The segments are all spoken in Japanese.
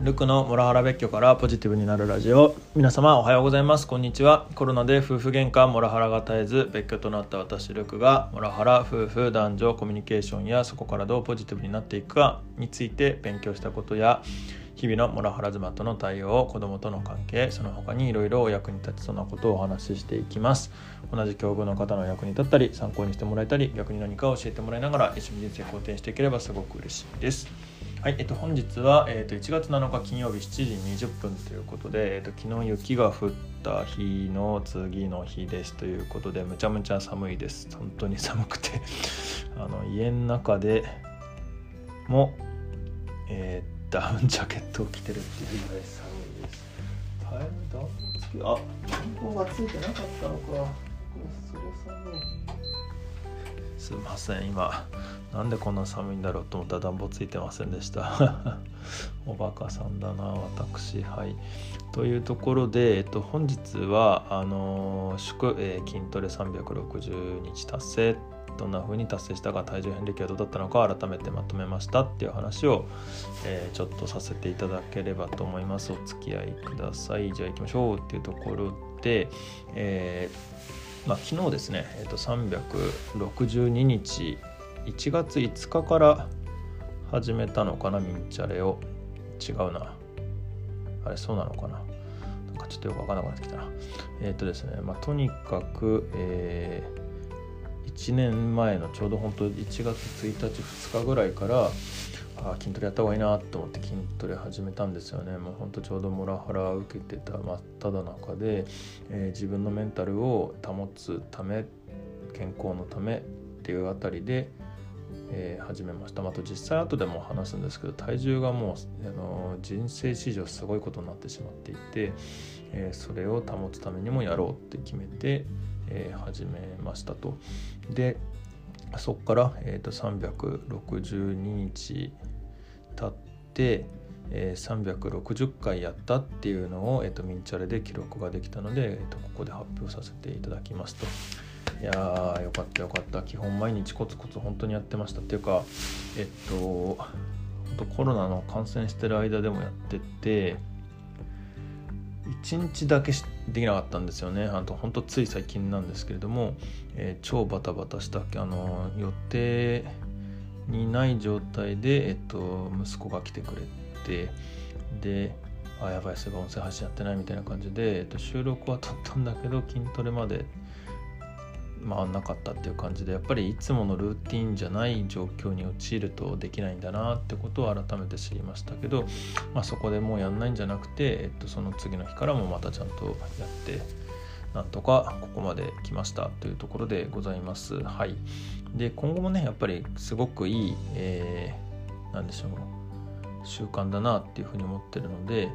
ルクのモラハラ別居からポジティブになるラジオ。皆様おはようございます。こんにちは。コロナで夫婦喧嘩モラハラが絶えず別居となった私ルクがモラハラ夫婦男女コミュニケーションやそこからどうポジティブになっていくかについて勉強したことや日々のモラハラ妻との対応子供との関係その他にいろいろお役に立ちそうなことをお話ししていきます。同じ境遇の方の役に立ったり参考にしてもらえたり逆に何か教えてもらいながら一緒に人生好転していければすごく嬉しいです。はい、えっと、本日は、えっと、1月7日金曜日7時20分ということで、えっと、昨日雪が降った日の次の日ですということでむちゃむちゃ寒いです本当に寒くて あの家の中でも、えーダウンジャケットを着てるっていうぐらい寒いです。耐える暖房つけあ暖房がついてなかったのか。これそれ寒い。すいません。今なんでこんな寒いんだろうと思ったら暖房ついてませんでした。おバカさんだな私。はい。というところで、えっと、本日はあの祝、えー、筋トレ360日達成どんな風に達成したか体重変歴はどうだったのか改めてまとめましたっていう話を、えー、ちょっとさせていただければと思います。お付き合いください。じゃあ行きましょうっていうところで、えー、まあ、昨日ですね、えーと、362日1月5日から始めたのかなミンチャレを。違うな。あれそうなのかな。なんかちょっとよくわからなくなってきたな。えっ、ー、とですねまあとにかくえー1年前のちょうど本当1月1日2日ぐらいからあ筋トレやった方がいいなと思って筋トレ始めたんですよねもうほんとちょうどモラハラ受けてた真っ只中で、えー、自分のメンタルを保つため健康のためっていうあたりで、えー、始めました、まあ、と実際後でも話すんですけど体重がもうあの人生史上すごいことになってしまっていて、え、それを保つためにもやろうって決めて、え、始めましたと。でそこから、えーと、362日経って、えー、360回やったっていうのを、えーと、ミンチャレで記録ができたので、えーと、ここで発表させていただきますと。いやーよかったよかった基本毎日コツコツ本当にやってましたっていうかえっとコロナの感染してる間でもやってて1日だけできなかったんですよね。あと本当つい最近なんですけれども、えー、超バタバタしたあの予定にない状態で、えっと、息子が来てくれてであやばいそういえば音声配信やってないみたいな感じで、えっと、収録は撮ったんだけど筋トレまでまあなかったっていう感じでやっぱりいつものルーティンじゃない状況に陥るとできないんだなってことを改めて知りましたけど、まあ、そこでもうやんないんじゃなくて、えっと、その次の日からもまたちゃんとやってなんとかここまで来ましたというところでございます。はい、で今後もねやっぱりすごくいい、えー、何でしょう習慣だなっていうふうに思ってるので、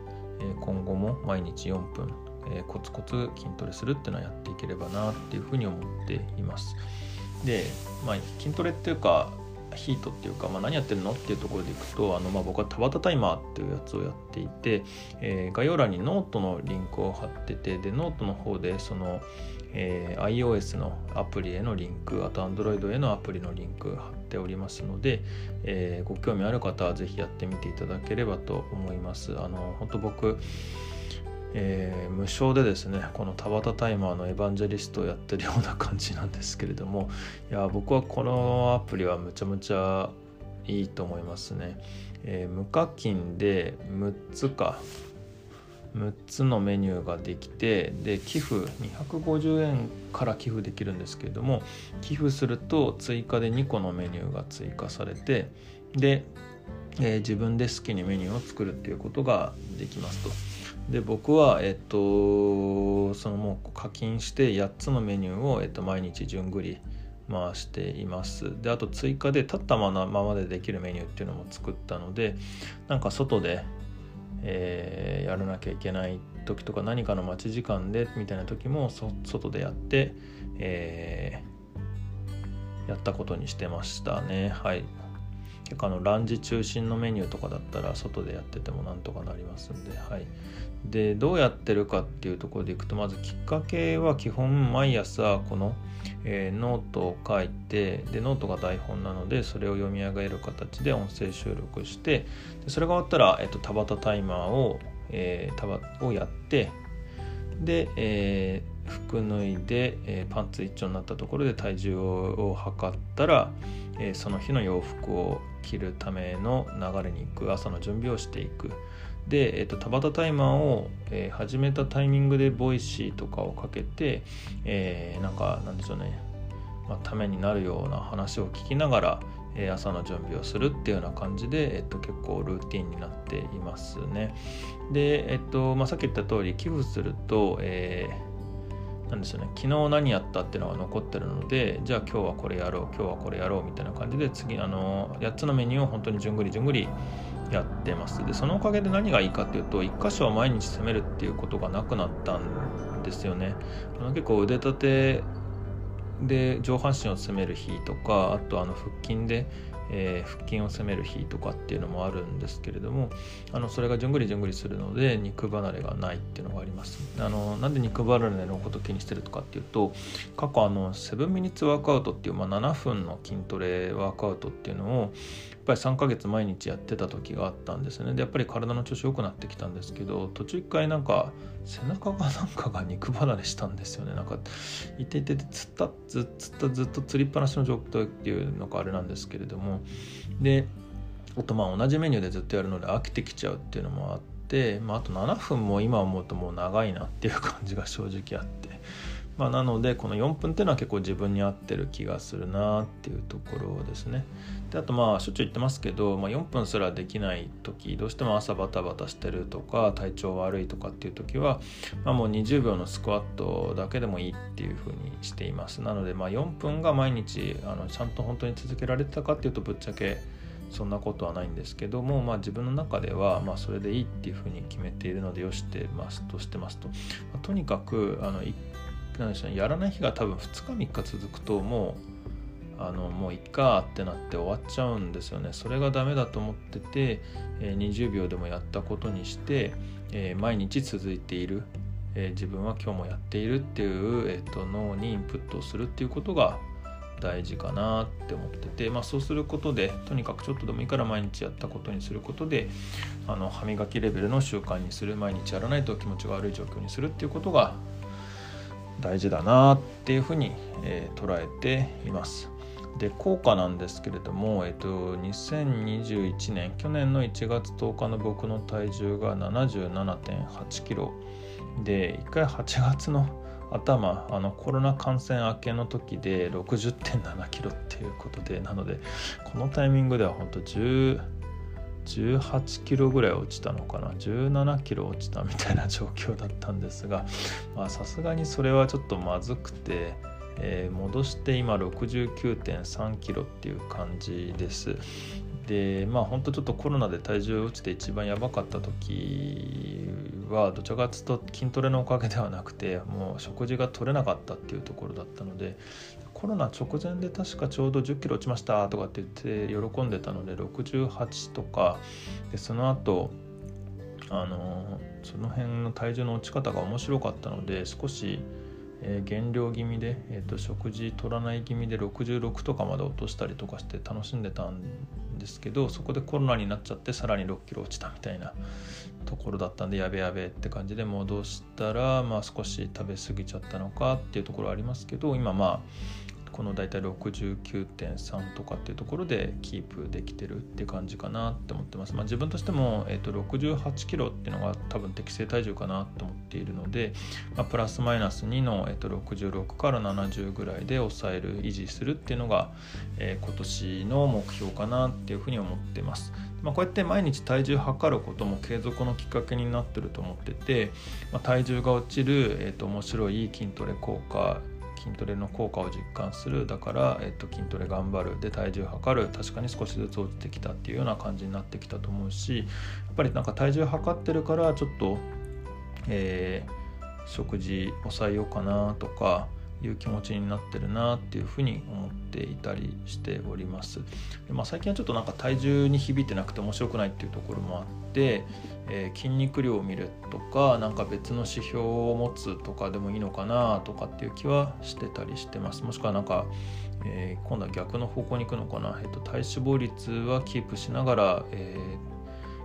今後も毎日4分えー、コツコツ筋トレするっていうのはやっていければなっていうふうに思っています。で、まあ、筋トレっていうか HIIT っていうか、まあ、何やってるのっていうところでいくとあの、まあ、僕はタバタタイマーっていうやつをやっていて、えー、概要欄にノートのリンクを貼っててでノートの方でその、えー、iOS のアプリへのリンクあと Android へのアプリのリンク貼っておりますので、えー、ご興味ある方は是非やってみていただければと思います。あの本当僕えー、無償でですねこの田畑タイマーのエヴァンジェリストをやってるような感じなんですけれども いや僕はこのアプリはむちゃむちゃいいと思いますね、えー、無課金で6つか6つのメニューができてで寄付250円から寄付できるんですけれども寄付すると追加で2個のメニューが追加されてで、えー、自分で好きにメニューを作るっていうことができますと。で僕はえっとそのもう課金して8つのメニューを、えっと、毎日順繰り回しています。であと追加で立ったままでできるメニューっていうのも作ったのでなんか外で、えー、やらなきゃいけない時とか何かの待ち時間でみたいな時も外でやって、えー、やったことにしてましたね。はい。結構あのランジ中心のメニューとかだったら外でやっててもなんとかなりますんではい。でどうやってるかっていうところでいくとまずきっかけは基本毎朝この、えー、ノートを書いてでノートが台本なのでそれを読み上げる形で音声収録してでそれが終わったら、えーと、タバタタイマーを、えー、をやってで、えー、服脱いで、えー、パンツ一丁になったところで体重を測ったら、え、その日の洋服を着るための流れに行く朝の準備をしていくで、えーと、タバタタイマーを、えー、始めたタイミングで Voicy とかをかけて、えー、なんかなんでしょうね、まあ、ためになるような話を聞きながら、えー、朝の準備をするっていうような感じで、えーと、結構ルーティンになっていますね。で、えっ、ー、とまあ、さっき言った通り寄付すると、えー、なんでしょうね。昨日何やったっていうのが残ってるのでじゃあ今日はこれやろう今日はこれやろうみたいな感じで次あの8つのメニューを本当にじゅんぐりじゅんぐりやってます。でそのおかげで何がいいかっていうと1箇所は毎日攻めるっていうことがなくなったんですよね。あの結構腕立てで上半身を攻める日とかあとあの腹筋でえー、腹筋を攻める日とかっていうのもあるんですけれどもあのそれがじゅんぐりじゅんぐりするので肉離れがないっていうのがあります。あのなんで肉離れのこと気にしてるとかっていうと過去あの7ミニッツワークアウトっていう、まあ、7分の筋トレワークアウトっていうのをやっぱり3ヶ月毎日やってた時があったんですね。でやっぱり体の調子良くなってきたんですけど途中一回なんか背中がなんかが肉離れしたんですよね。なんかいていてつったずつったずっとつりっぱなしの状態っていうのがあれなんですけれどもであとまあ同じメニューでずっとやるので飽きてきちゃうっていうのもあって、まあ、あと7分も今思うともう長いなっていう感じが正直あって。まあ、なのでこの4分っていうのは結構自分に合ってる気がするなっていうところですね。であとまあしょっちゅう言ってますけど、まあ、4分すらできない時どうしても朝バタバタしてるとか体調悪いとかっていう時は、まあ、もう20秒のスクワットだけでもいいっていうふうにしています。なのでまあ4分が毎日あのちゃんと本当に続けられてたかっていうとぶっちゃけそんなことはないんですけども、まあ、自分の中ではまあそれでいいっていうふうに決めているのでよしてますとしてますと、まあ、とにかくあの1なんでしょうねやらない日が多分2日3日続くともうあのもういっかってなって終わっちゃうんですよね。それがダメだと思ってて、えー、20秒でもやったことにして、え、毎日続いている、え、自分は今日もやっているっていう、えーと、脳にインプットをするっていうことが大事かなって思ってて、まあ、そうすることでとにかくちょっとでもいいから毎日やったことにすることであの歯磨きレベルの習慣にする毎日やらないと気持ちが悪い状況にするっていうことが大事だなっていうふうに、えー、捉えています。で効果なんですけれども、えっと、2021年去年の1月10日の僕の体重が77.8キロで1回8月の頭あのコロナ感染明けの時で60.7キロっていうことでなのでこのタイミングでは本当10 18キロぐらい落ちたのかな？17キロ落ちたみたいな状況だったんですがさすがにそれはちょっとまずくて、えー、戻して今69.3キロっていう感じです。でまあ本当ちょっとコロナで体重落ちて一番やばかった時はどちらかというと筋トレのおかげではなくてもう食事が取れなかったっていうところだったのでコロナ直前で確かちょうど1 0キロ落ちましたとかって言って喜んでたので68とかでその後あのその辺の体重の落ち方が面白かったので少し、えー、減量気味で、えーと、食事取らない気味で66とかまで落としたりとかして楽しんでたんですけどそこでコロナになっちゃってさらに6キロ落ちたみたいなところだったんでやべやべって感じで戻したら、まあ、少し食べ過ぎちゃったのかっていうところありますけど今まあこの大体69.3とかっていうところでキープできてるって感じかなって思ってます。まあ、自分としても、えー、と68キロっていうのが多分適正体重かなと思っているので、まあ、プラスマイナス2の、えー、と66から70ぐらいで抑える維持するっていうのが、えー、今年の目標かなっていうふうに思ってます。まあ、こうやって毎日体重測ることも継続のきっかけになってると思ってて、まあ、体重が落ちる、えー、と面白い筋トレ効果筋トレの効果を実感するだから、えっと、筋トレ頑張るで体重測る確かに少しずつ落ちてきたっていうような感じになってきたと思うしやっぱりなんか体重測ってるからちょっと、えー、食事抑えようかなとかいう気持ちになってるなっていうふうに思っていたりしております。で、まあ、最近はちょっとなんか体重に響いてなくて面白くないっていうところもあって、えー、筋肉量を見るとかなんか別の指標を持つとかでもいいのかなとかっていう気はしてたりしてます。もしくはなんか、えー、今度は逆の方向に行くのかな、えーと、体脂肪率はキープしながら、えー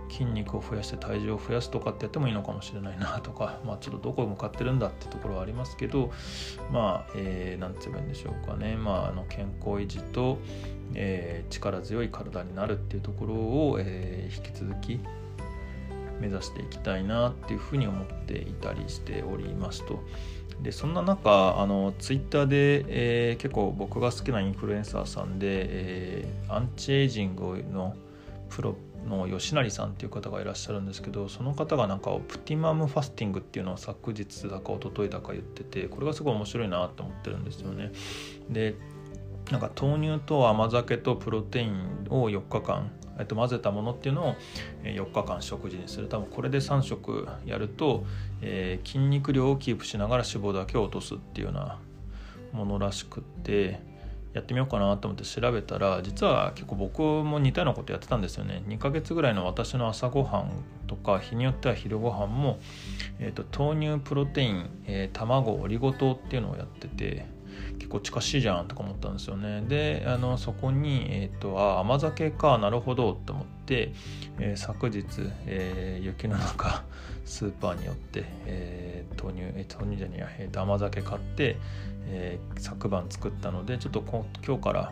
筋肉を増やして体重を増やすとかってやってもいいのかもしれないなとか、まあ、ちょっとどこへ向かってるんだってところはありますけどまあ、えー、て言えばいいんでしょうかね、まあ、あの健康維持と、えー、力強い体になるっていうところを、えー、引き続き目指していきたいなっていうふうに思っていたりしておりますと。でそんな中あのツイッターで、えー、結構僕が好きなインフルエンサーさんで、えー、アンチエイジングのプロの吉成さんっていう方がいらっしゃるんですけどその方がなんかオプティマムファスティングっていうのを昨日だか一昨日だか言っててこれがすごい面白いなと思ってるんですよね。でなんか豆乳と甘酒とプロテインを4日間、えっと、混ぜたものっていうのを4日間食事にする多分これで3食やると、えー、筋肉量をキープしながら脂肪だけを落とすっていうようなものらしくってやってみようかなと思って調べたら実は結構僕も似たようなことやってたんですよね。2ヶ月ぐらいの私の朝ごはんとか日によっては昼ごはんも、えーと、豆乳プロテイン、えー、卵オリゴ糖っていうのをやってて結構近しいじゃんとか思ったんですよね。であのそこに、えーと、あ甘酒かなるほどと思って、えー、昨日、えー、雪の中スーパーによって、えー、豆乳、えー、豆乳じゃねえや、えー、甘酒買って、えー、昨晩作ったのでちょっと今日から、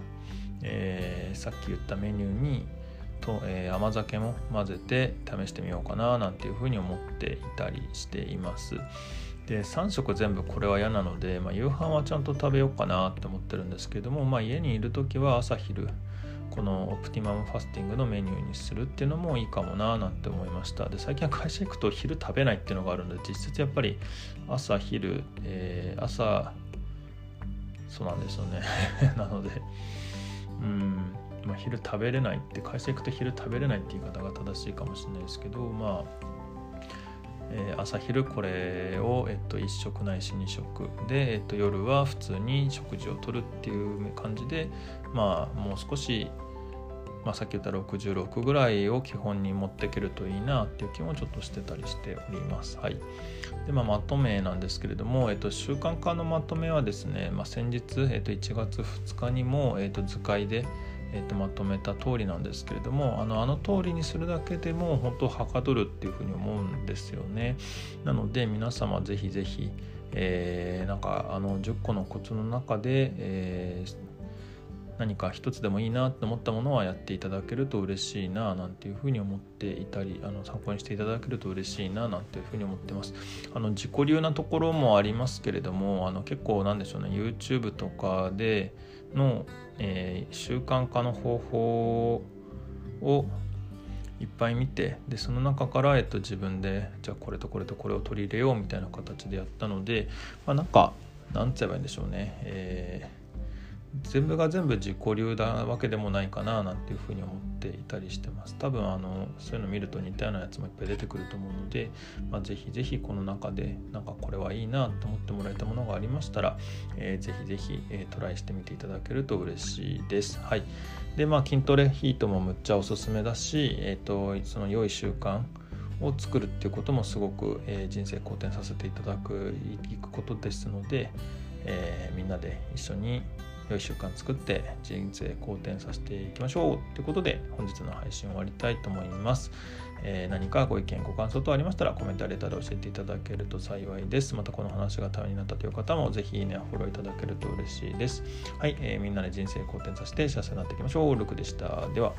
えー、さっき言ったメニューにと、えー、甘酒も混ぜて試してみようかななんていうふうに思っていたりしています。で3食全部これは嫌なので、まあ、夕飯はちゃんと食べようかなって思ってるんですけども、まあ、家にいる時は朝昼このオプティマムファスティングのメニューにするっていうのもいいかもななんて思いました。で最近は会社行くと昼食べないっていうのがあるので実質やっぱり朝昼、えー、朝そうなんですよね。なのでうんまあ、昼食べれないって会社行くと昼食べれないって言い方が正しいかもしれないですけどまあえー、朝昼これを、えっと、1食ないし2食で、えっと、夜は普通に食事をとるっていう感じでまあもう少し、まあ、さっき言った66ぐらいを基本に持っていけるといいなっていう気もちょっとしてたりしております。はいでまあ、まとめなんですけれども、えっと、習慣化のまとめはですね、まあ、先日、えっと、1月2日にも、えっと、図解でえー、とまとめた通りなんですけれどもあのあの通りにするだけでも本当はかどるっていうふうに思うんですよね。なので皆様ぜひぜひ、えー、なんかあの10個のコツの中で、えー、何か一つでもいいなって思ったものはやっていただけると嬉しいななんていうふうに思っていたりあの参考にしていただけると嬉しいななんていうふうに思ってますあの自己流なところもありますけれどもあの結構なんでしょうね YouTube とかでの、えー、習慣化の方法をいっぱい見てでその中から、えっと、自分でじゃあこれとこれとこれを取り入れようみたいな形でやったので、まあ、なんかなんて言えばいいんでしょうね、え全部が全部自己流なわけでもないかななんていうふうに思っていたりしてます。多分あのそういうの見ると似たようなやつもいっぱい出てくると思うので、まあ、ぜひぜひこの中でなんかこれはいいなと思ってもらえたものがありましたら、えー、ぜひぜひ、えー、トライしてみていただけると嬉しいです。はい。でまあ筋トレヒートもむっちゃおすすめだし、えーと、その良い習慣を作るっていうこともすごく、えー、人生好転させていただくいくことですので、えー、みんなで一緒に良い習慣作って人生好転させていきましょうということで本日の配信終わりたいと思います、えー、何かご意見ご感想等ありましたらコメントやレターで教えていただけると幸いです。またこの話がためになったという方もぜひいいねフォローいただけると嬉しいです。はい、えー、みんなで人生好転させて幸せになっていきましょう。ルクでした。では。